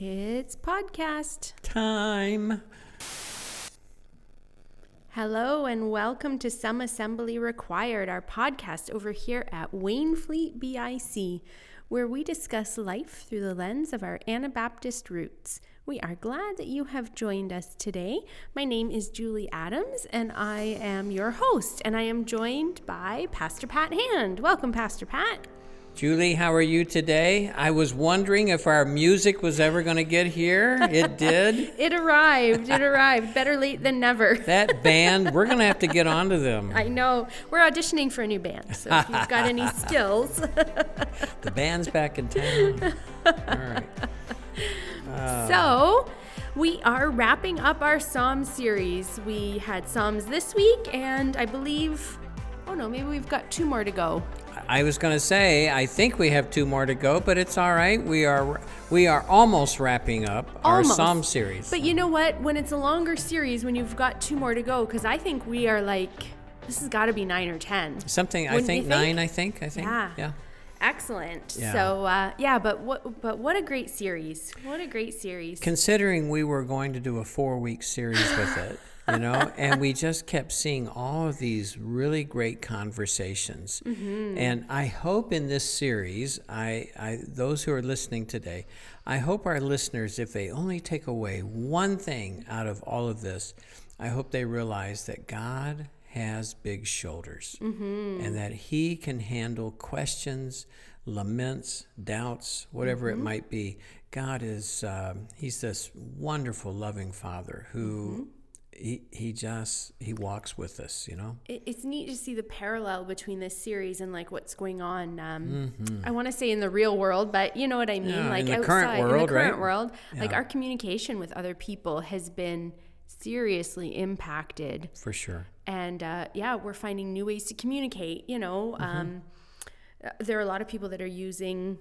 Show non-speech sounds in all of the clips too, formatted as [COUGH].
It's podcast. Time. Hello and welcome to Some Assembly Required, our podcast over here at Wainfleet BIC, where we discuss life through the lens of our Anabaptist roots. We are glad that you have joined us today. My name is Julie Adams and I am your host, and I am joined by Pastor Pat Hand. Welcome, Pastor Pat. Julie, how are you today? I was wondering if our music was ever going to get here. It [LAUGHS] did. It arrived. It arrived. Better late than never. That band, we're going to have to get [LAUGHS] onto them. I know. We're auditioning for a new band. So if you've got any [LAUGHS] skills. the band's back in town. All right. Uh. So, we are wrapping up our Psalm series. We had Psalms this week, and I believe, oh no, maybe we've got two more to go. I was going to say I think we have two more to go, but it's all right. We are we are almost wrapping up our Almost. Psalm series. But you know what? When it's a longer series, when you've got two more to go, because I think we are like, this has got to be nine or ten. Something I Wouldn't you think think? nine. I think I think Yeah. yeah. Excellent. Yeah. So uh, yeah, but what but what a great series! What a great series. Considering we were going to do a four week series with it, you know, and we just kept seeing all of these really great conversations. Mm-hmm. And I hope in this series, I, I those who are listening today, I hope our listeners, if they only take away one thing out of all of this, I hope they realize that God has big shoulders mm-hmm. and that He can handle questions, laments, doubts, whatever it mm-hmm. might be. God is, um, He's this wonderful, loving Father who. He, he just he walks with us you know it, it's neat to see the parallel between this series and like what's going on. Um, I want to say in the real world, but you know what I mean. Mm-hmm. Yeah, like outside, current in the current right? world, like our communication with other people has been seriously impacted. for sure and uh, yeah, we're finding new ways to communicate. You know, Mm-hmm. um, uh, there are a lot of people that are using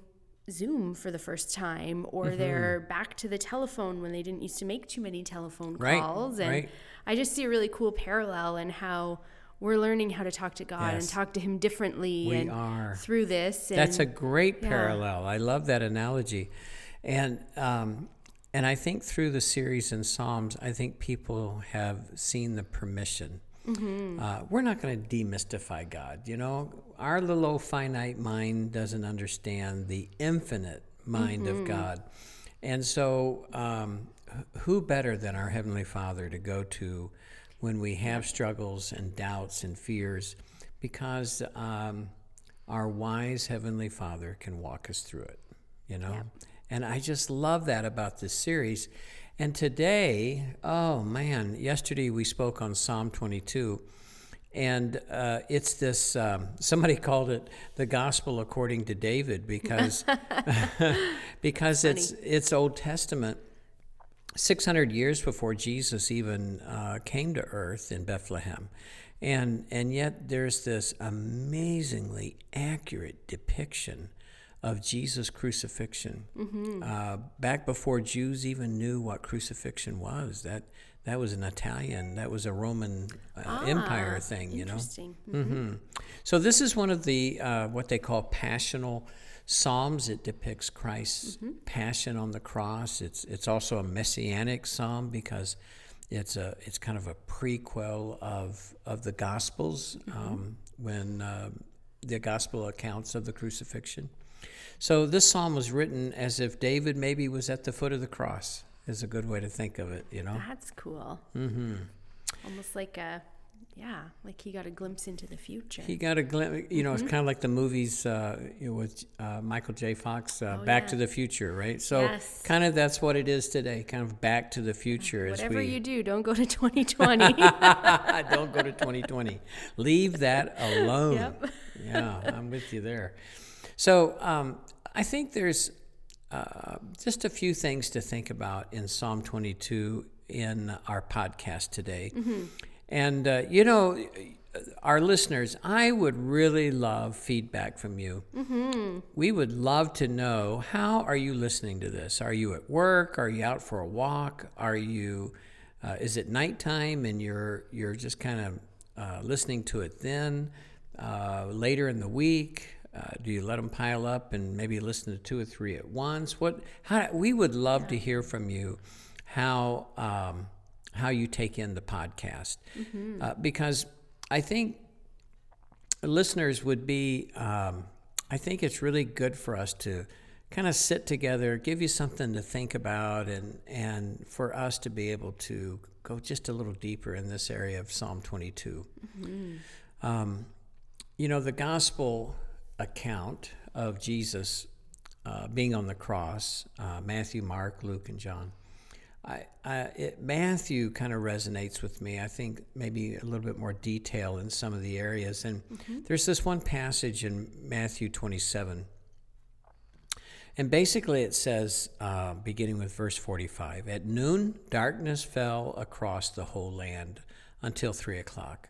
Zoom for the first time, or Mm-hmm. they're back to the telephone when they didn't used to make too many telephone Right, calls. And right. I just see a really cool parallel in how we're learning how to talk to God and talk to Him differently. We and are. through this. And That's a great yeah. parallel. I love that analogy, and um, and I think through the series in Psalms, I think people have seen the permission. Mm-hmm. Uh, we're not going to demystify God. You know, our little finite mind doesn't understand the infinite mind Mm-hmm. of God, and so um, who better than our heavenly Father to go to when we have struggles and doubts and fears, because. Um, our wise heavenly father can walk us through it you know and i just love that about this series and today oh man yesterday we spoke on psalm 22 and uh, it's this um, somebody [LAUGHS] called it the gospel according to david because [LAUGHS] [LAUGHS] because it's it's old testament 600 years before Jesus even uh, came to earth in Bethlehem. And, and yet there's this amazingly accurate depiction of Jesus' crucifixion. Uh, back before Jews even knew what crucifixion was, that, that was an Italian, that was a Roman uh, Empire thing, you know? interesting. hmm So this is one of the uh, what they call passional psalms. It depicts Christ's passion on the cross. It's it's also a messianic psalm because it's a it's kind of a prequel of of the Gospels um, when uh, the Gospel accounts of the crucifixion. So this psalm was written as if David maybe was at the foot of the cross. Is a good way to think of it, you know. That's cool. Mm-hmm. Almost like a, yeah, like he got a glimpse into the future. He got a glimpse, you know, it's kind of like the movies uh, with uh, Michael J. Fox, uh, Oh, Back yeah. to the Future, right? So, Yes. kind of that's what it is today, kind of Back to the Future. Whatever we, you do, don't go to [LAUGHS] 2020. [LAUGHS] Don't go to 2020. Leave that [LAUGHS] alone. Yep. Yeah, I'm with you there. So, um, I think there's uh, just a few things to think about in Psalm 22 in our podcast today. And, uh, you know, our listeners, I would really love feedback from you. We would love to know how are you listening to this? Are you at work? Are you out for a walk? Are you uh, is it nighttime and you're you're just kind of uh, listening to it then? Uh, later in the week, Uh, do you let them pile up and maybe listen to two or three at once? What? How, we would love yeah. to hear from you how um, how you take in the podcast mm-hmm. uh, because I think listeners would be. Um, I think it's really good for us to kind of sit together, give you something to think about, and and for us to be able to go just a little deeper in this area of Psalm 22. Mm-hmm. Um, you know, the gospel account of Jesus uh, being on the cross, uh, Matthew, Mark, Luke, and John. I, I, it, Matthew kind of resonates with me. I think maybe a little bit more detail in some of the areas. And mm-hmm. there's this one passage in Matthew 27 and basically, it says, uh, beginning with verse 45 At noon, darkness fell across the whole land until three o'clock.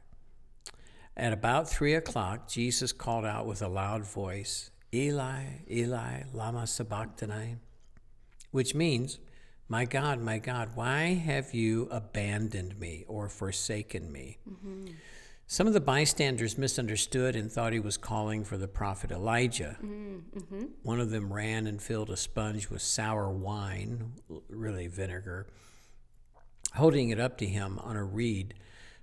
At about three o'clock, Jesus called out with a loud voice, Eli, Eli, Lama Sabachthani, which means, My God, my God, why have you abandoned me or forsaken me? Mm-hmm. Some of the bystanders misunderstood and thought he was calling for the prophet Elijah. Mm-hmm. One of them ran and filled a sponge with sour wine, really vinegar, holding it up to him on a reed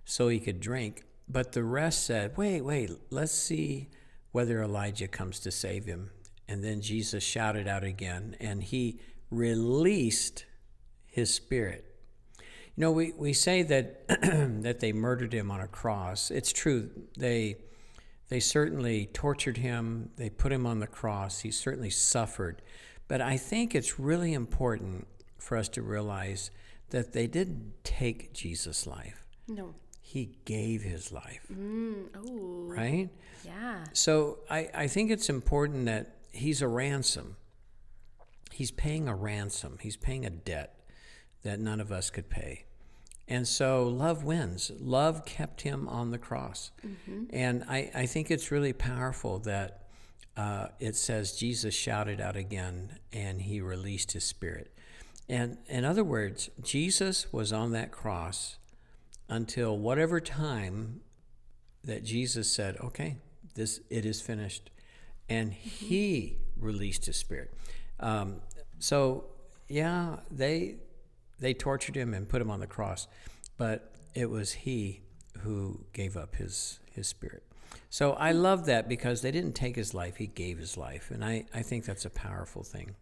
so he could drink. But the rest said, Wait, wait, let's see whether Elijah comes to save him. And then Jesus shouted out again, and he released his spirit. You know, we, we say that [CLEARS THROAT] that they murdered him on a cross. It's true. They they certainly tortured him. They put him on the cross. He certainly suffered. But I think it's really important for us to realize that they didn't take Jesus' life. No. He gave his life. Mm. Right? Yeah. So I, I think it's important that he's a ransom. He's paying a ransom. He's paying a debt that none of us could pay. And so love wins. Love kept him on the cross. Mm-hmm. And I, I think it's really powerful that uh, it says Jesus shouted out again and he released his spirit. And in other words, Jesus was on that cross until whatever time that Jesus said, okay, this it is finished. And he released his spirit. Um, so yeah, they they tortured him and put him on the cross, but it was he who gave up his his spirit. So I love that because they didn't take his life, he gave his life. And I, I think that's a powerful thing.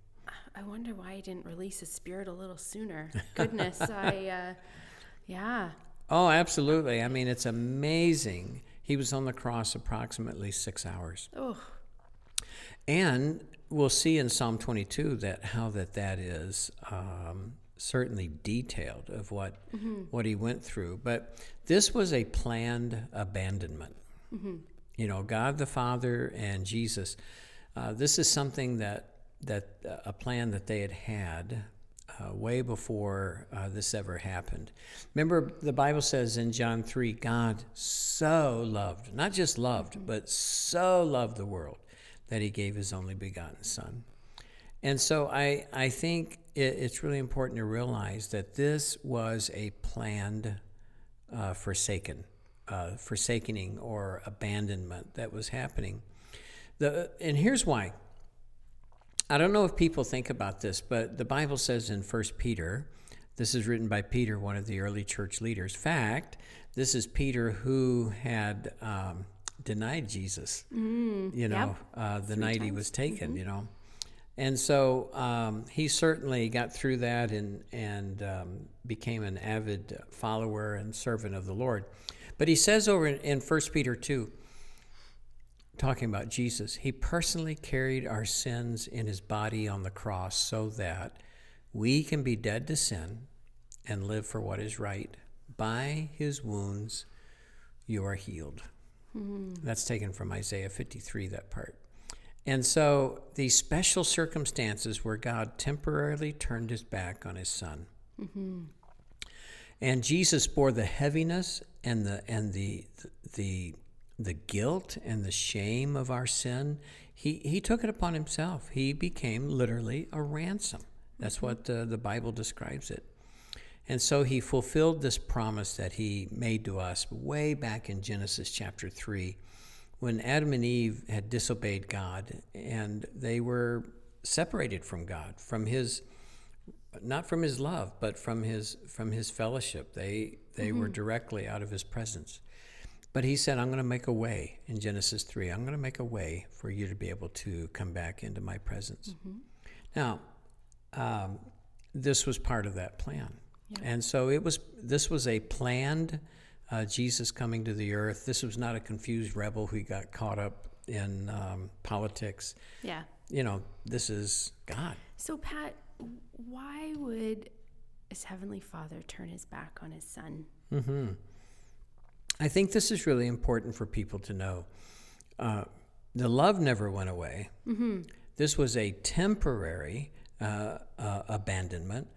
I wonder why he didn't release his spirit a little sooner. Goodness, [LAUGHS] I, uh, yeah. Oh, absolutely. I mean, it's amazing. He was on the cross approximately six hours. Oh. And we'll see in Psalm 22 that how that that is um, certainly detailed of what mm-hmm. what he went through, but this was a planned abandonment. Mm-hmm. You know, God the Father and Jesus. Uh, this is something that that uh, a plan that they had had uh, way before uh, this ever happened. Remember, the Bible says in John 3 God so loved, not just loved, but so loved the world that he gave his only begotten Son. And so I, I think it, it's really important to realize that this was a planned uh, forsaken, uh, forsakening or abandonment that was happening. The, and here's why. I don't know if people think about this, but the Bible says in 1 Peter, this is written by Peter, one of the early church leaders. Fact, this is Peter who had um, denied Jesus, mm, you know, yep. uh, the Three night times. he was taken, mm-hmm. you know. And so um, he certainly got through that and, and um, became an avid follower and servant of the Lord. But he says over in, in 1 Peter 2, talking about Jesus, he personally carried our sins in his body on the cross so that we can be dead to sin and live for what is right. By his wounds, you are healed. Mm-hmm. That's taken from Isaiah 53, that part. And so these special circumstances where God temporarily turned his back on his son. Mm-hmm. And Jesus bore the heaviness and the and the the the guilt and the shame of our sin. He he took it upon himself. He became literally a ransom. That's mm-hmm. what the, the Bible describes it. And so he fulfilled this promise that he made to us way back in Genesis chapter 3 when Adam and Eve had disobeyed God and they were separated from God, from His, not from His love, but from His from His fellowship. They they mm-hmm. were directly out of His presence. But He said, "I'm going to make a way." In Genesis three, I'm going to make a way for you to be able to come back into My presence. Mm-hmm. Now, um, this was part of that plan, yeah. and so it was. This was a planned uh, Jesus coming to the earth. This was not a confused rebel who got caught up in um, politics. Yeah. You know, this is God. So, Pat, why would his heavenly Father turn his back on his son? Mm-hmm. I think this is really important for people to know. Uh, the love never went away. Mm-hmm. This was a temporary uh, uh, abandonment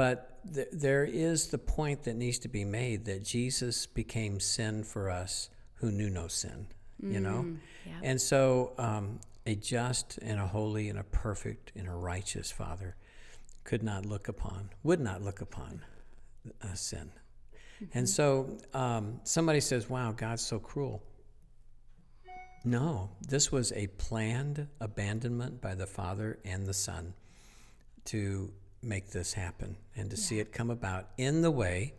but th- there is the point that needs to be made that Jesus became sin for us who knew no sin, mm, you know? Yeah. And so um, a just and a holy and a perfect and a righteous Father could not look upon, would not look upon a sin. Mm-hmm. And so um, somebody says, wow, God's so cruel. No, this was a planned abandonment by the Father and the Son to make this happen and to yeah. see it come about in the way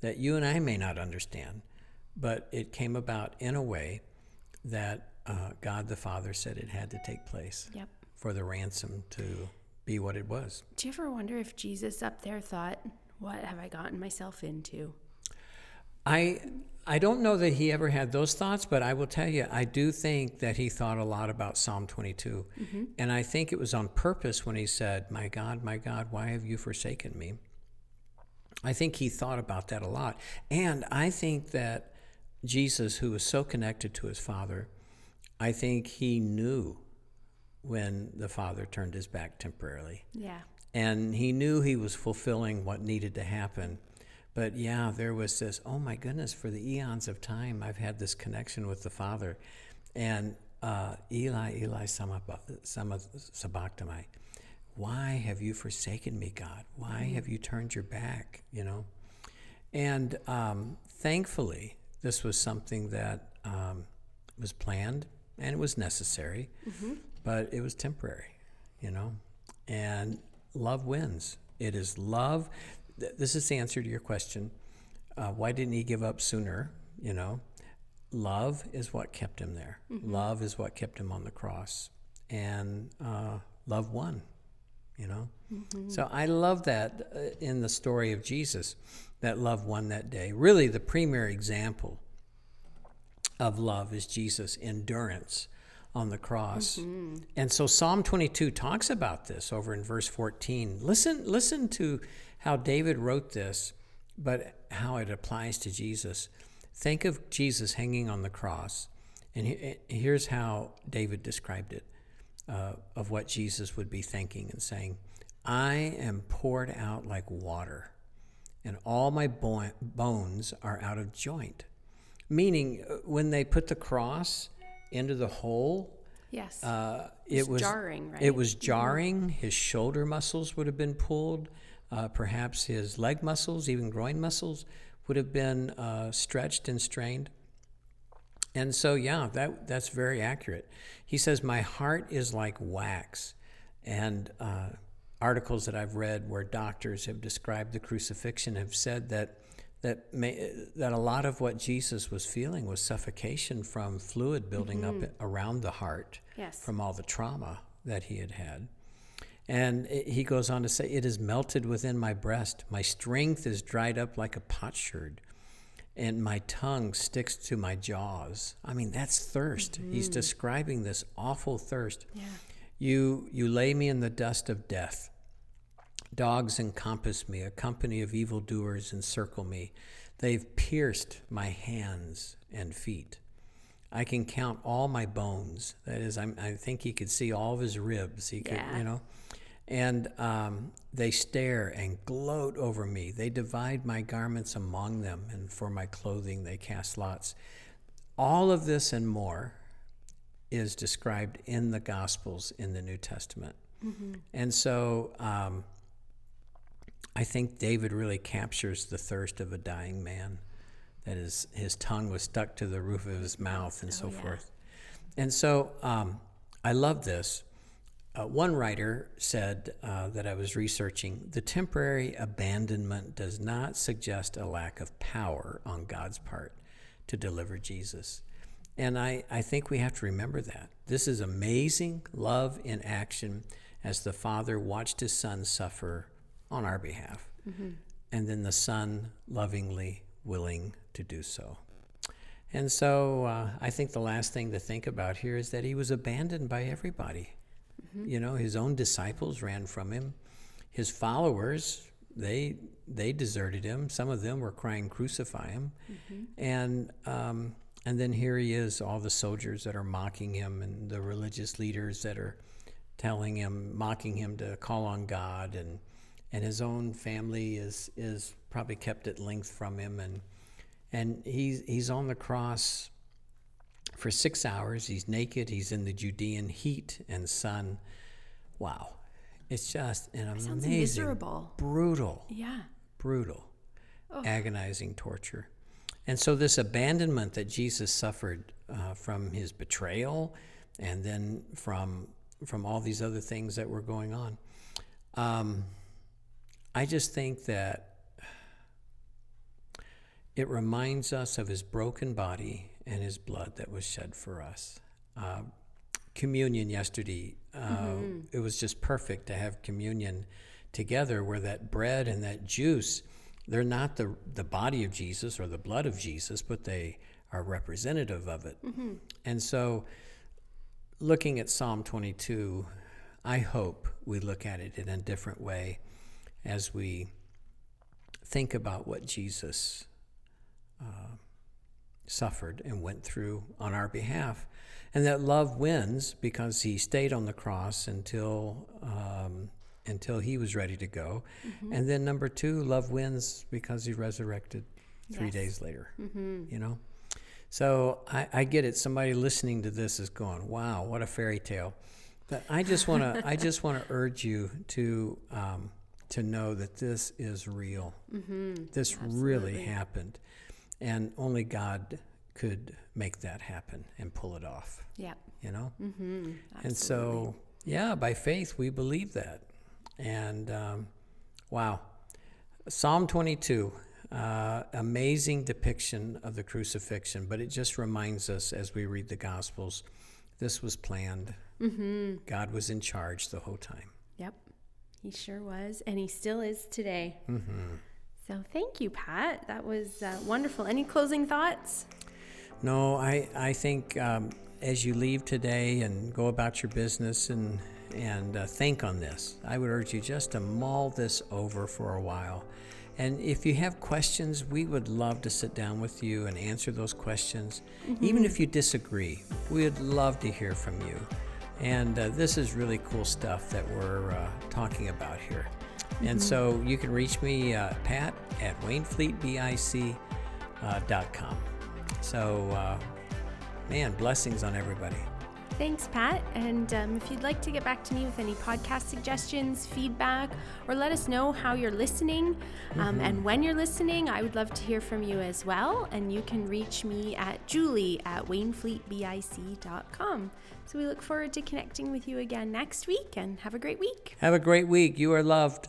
that you and I may not understand, but it came about in a way that uh, God the Father said it had to take place yep. for the ransom to be what it was. Do you ever wonder if Jesus up there thought, What have I gotten myself into? I I don't know that he ever had those thoughts, but I will tell you, I do think that he thought a lot about Psalm 22. Mm-hmm. And I think it was on purpose when he said, My God, my God, why have you forsaken me? I think he thought about that a lot. And I think that Jesus, who was so connected to his Father, I think he knew when the Father turned his back temporarily. Yeah. And he knew he was fulfilling what needed to happen but yeah, there was this, oh my goodness, for the eons of time, I've had this connection with the Father. And uh, Eli, Eli, sama sabachthani. Why have you forsaken me, God? Why mm-hmm. have you turned your back? You know? And um, thankfully, this was something that um, was planned and it was necessary, mm-hmm. but it was temporary, you know? And love wins. It is love this is the answer to your question. Uh, why didn't he give up sooner? You know, love is what kept him there. Mm-hmm. Love is what kept him on the cross, and uh, love won. You know, mm-hmm. so I love that uh, in the story of Jesus, that love won that day. Really, the premier example of love is Jesus' endurance on the cross. Mm-hmm. And so Psalm 22 talks about this over in verse 14. Listen listen to how David wrote this, but how it applies to Jesus. Think of Jesus hanging on the cross, and here's how David described it uh, of what Jesus would be thinking and saying I am poured out like water, and all my bo- bones are out of joint. Meaning, uh, when they put the cross into the hole, yes, uh, it was jarring. Right? It was jarring. His shoulder muscles would have been pulled. Uh, perhaps his leg muscles, even groin muscles, would have been uh, stretched and strained. And so, yeah, that, that's very accurate. He says, My heart is like wax. And uh, articles that I've read where doctors have described the crucifixion have said that, that, may, that a lot of what Jesus was feeling was suffocation from fluid building mm-hmm. up around the heart yes. from all the trauma that he had had. And he goes on to say, It is melted within my breast. My strength is dried up like a potsherd, and my tongue sticks to my jaws. I mean, that's thirst. Mm-hmm. He's describing this awful thirst. Yeah. You, you lay me in the dust of death. Dogs encompass me, a company of evildoers encircle me. They've pierced my hands and feet. I can count all my bones. That is, I'm, i think he could see all of his ribs. He could, yeah. you know. And um, they stare and gloat over me. They divide my garments among them, and for my clothing they cast lots. All of this and more is described in the Gospels in the New Testament. Mm-hmm. And so um, I think David really captures the thirst of a dying man. That is, his tongue was stuck to the roof of his mouth and oh, so yeah. forth. And so um, I love this. Uh, one writer said uh, that I was researching the temporary abandonment does not suggest a lack of power on God's part to deliver Jesus. And I, I think we have to remember that. This is amazing love in action as the Father watched his Son suffer on our behalf, mm-hmm. and then the Son lovingly willing to do so. And so uh, I think the last thing to think about here is that he was abandoned by everybody. Mm-hmm. You know, his own disciples ran from him. His followers, they they deserted him. Some of them were crying, "Crucify him!" Mm-hmm. And um, and then here he is, all the soldiers that are mocking him, and the religious leaders that are telling him, mocking him to call on God, and and his own family is is probably kept at length from him, and and he's he's on the cross for six hours. He's naked. He's in the Judean heat and sun. Wow, it's just an amazing, miserable. brutal, yeah, brutal, oh. agonizing torture. And so, this abandonment that Jesus suffered uh, from his betrayal, and then from from all these other things that were going on, um, I just think that it reminds us of his broken body and his blood that was shed for us. Uh, communion yesterday, uh, mm-hmm. it was just perfect to have communion together where that bread and that juice, they're not the, the body of Jesus or the blood of Jesus, but they are representative of it. Mm-hmm. And so, looking at Psalm 22, I hope we look at it in a different way as we think about what Jesus uh, suffered and went through on our behalf. And that love wins because he stayed on the cross until um, until he was ready to go. Mm-hmm. And then number two, love wins because he resurrected three yes. days later. Mm-hmm. You know, so I, I, get it. Somebody listening to this is going, "Wow, what a fairy tale!" But I just want to [LAUGHS] I just want to urge you to um, to know that this is real. Mm-hmm. This Absolutely. really happened and only God could make that happen and pull it off. Yeah. You know? Mm-hmm. And so, yeah, by faith, we believe that. And um, wow. Psalm 22, uh, amazing depiction of the crucifixion, but it just reminds us as we read the Gospels this was planned. Mm-hmm. God was in charge the whole time. Yep. He sure was. And he still is today. Mm-hmm. So thank you, Pat. That was uh, wonderful. Any closing thoughts? No, I, I think um, as you leave today and go about your business and, and uh, think on this, I would urge you just to mull this over for a while. And if you have questions, we would love to sit down with you and answer those questions. Mm-hmm. Even if you disagree, we'd love to hear from you. And uh, this is really cool stuff that we're uh, talking about here. Mm-hmm. And so you can reach me, uh, Pat, at wainfleetbic.com. Uh, so, uh, man, blessings on everybody. Thanks, Pat. And um, if you'd like to get back to me with any podcast suggestions, feedback, or let us know how you're listening um, mm-hmm. and when you're listening, I would love to hear from you as well. And you can reach me at julie at wainfleetbic.com. So we look forward to connecting with you again next week and have a great week. Have a great week. You are loved.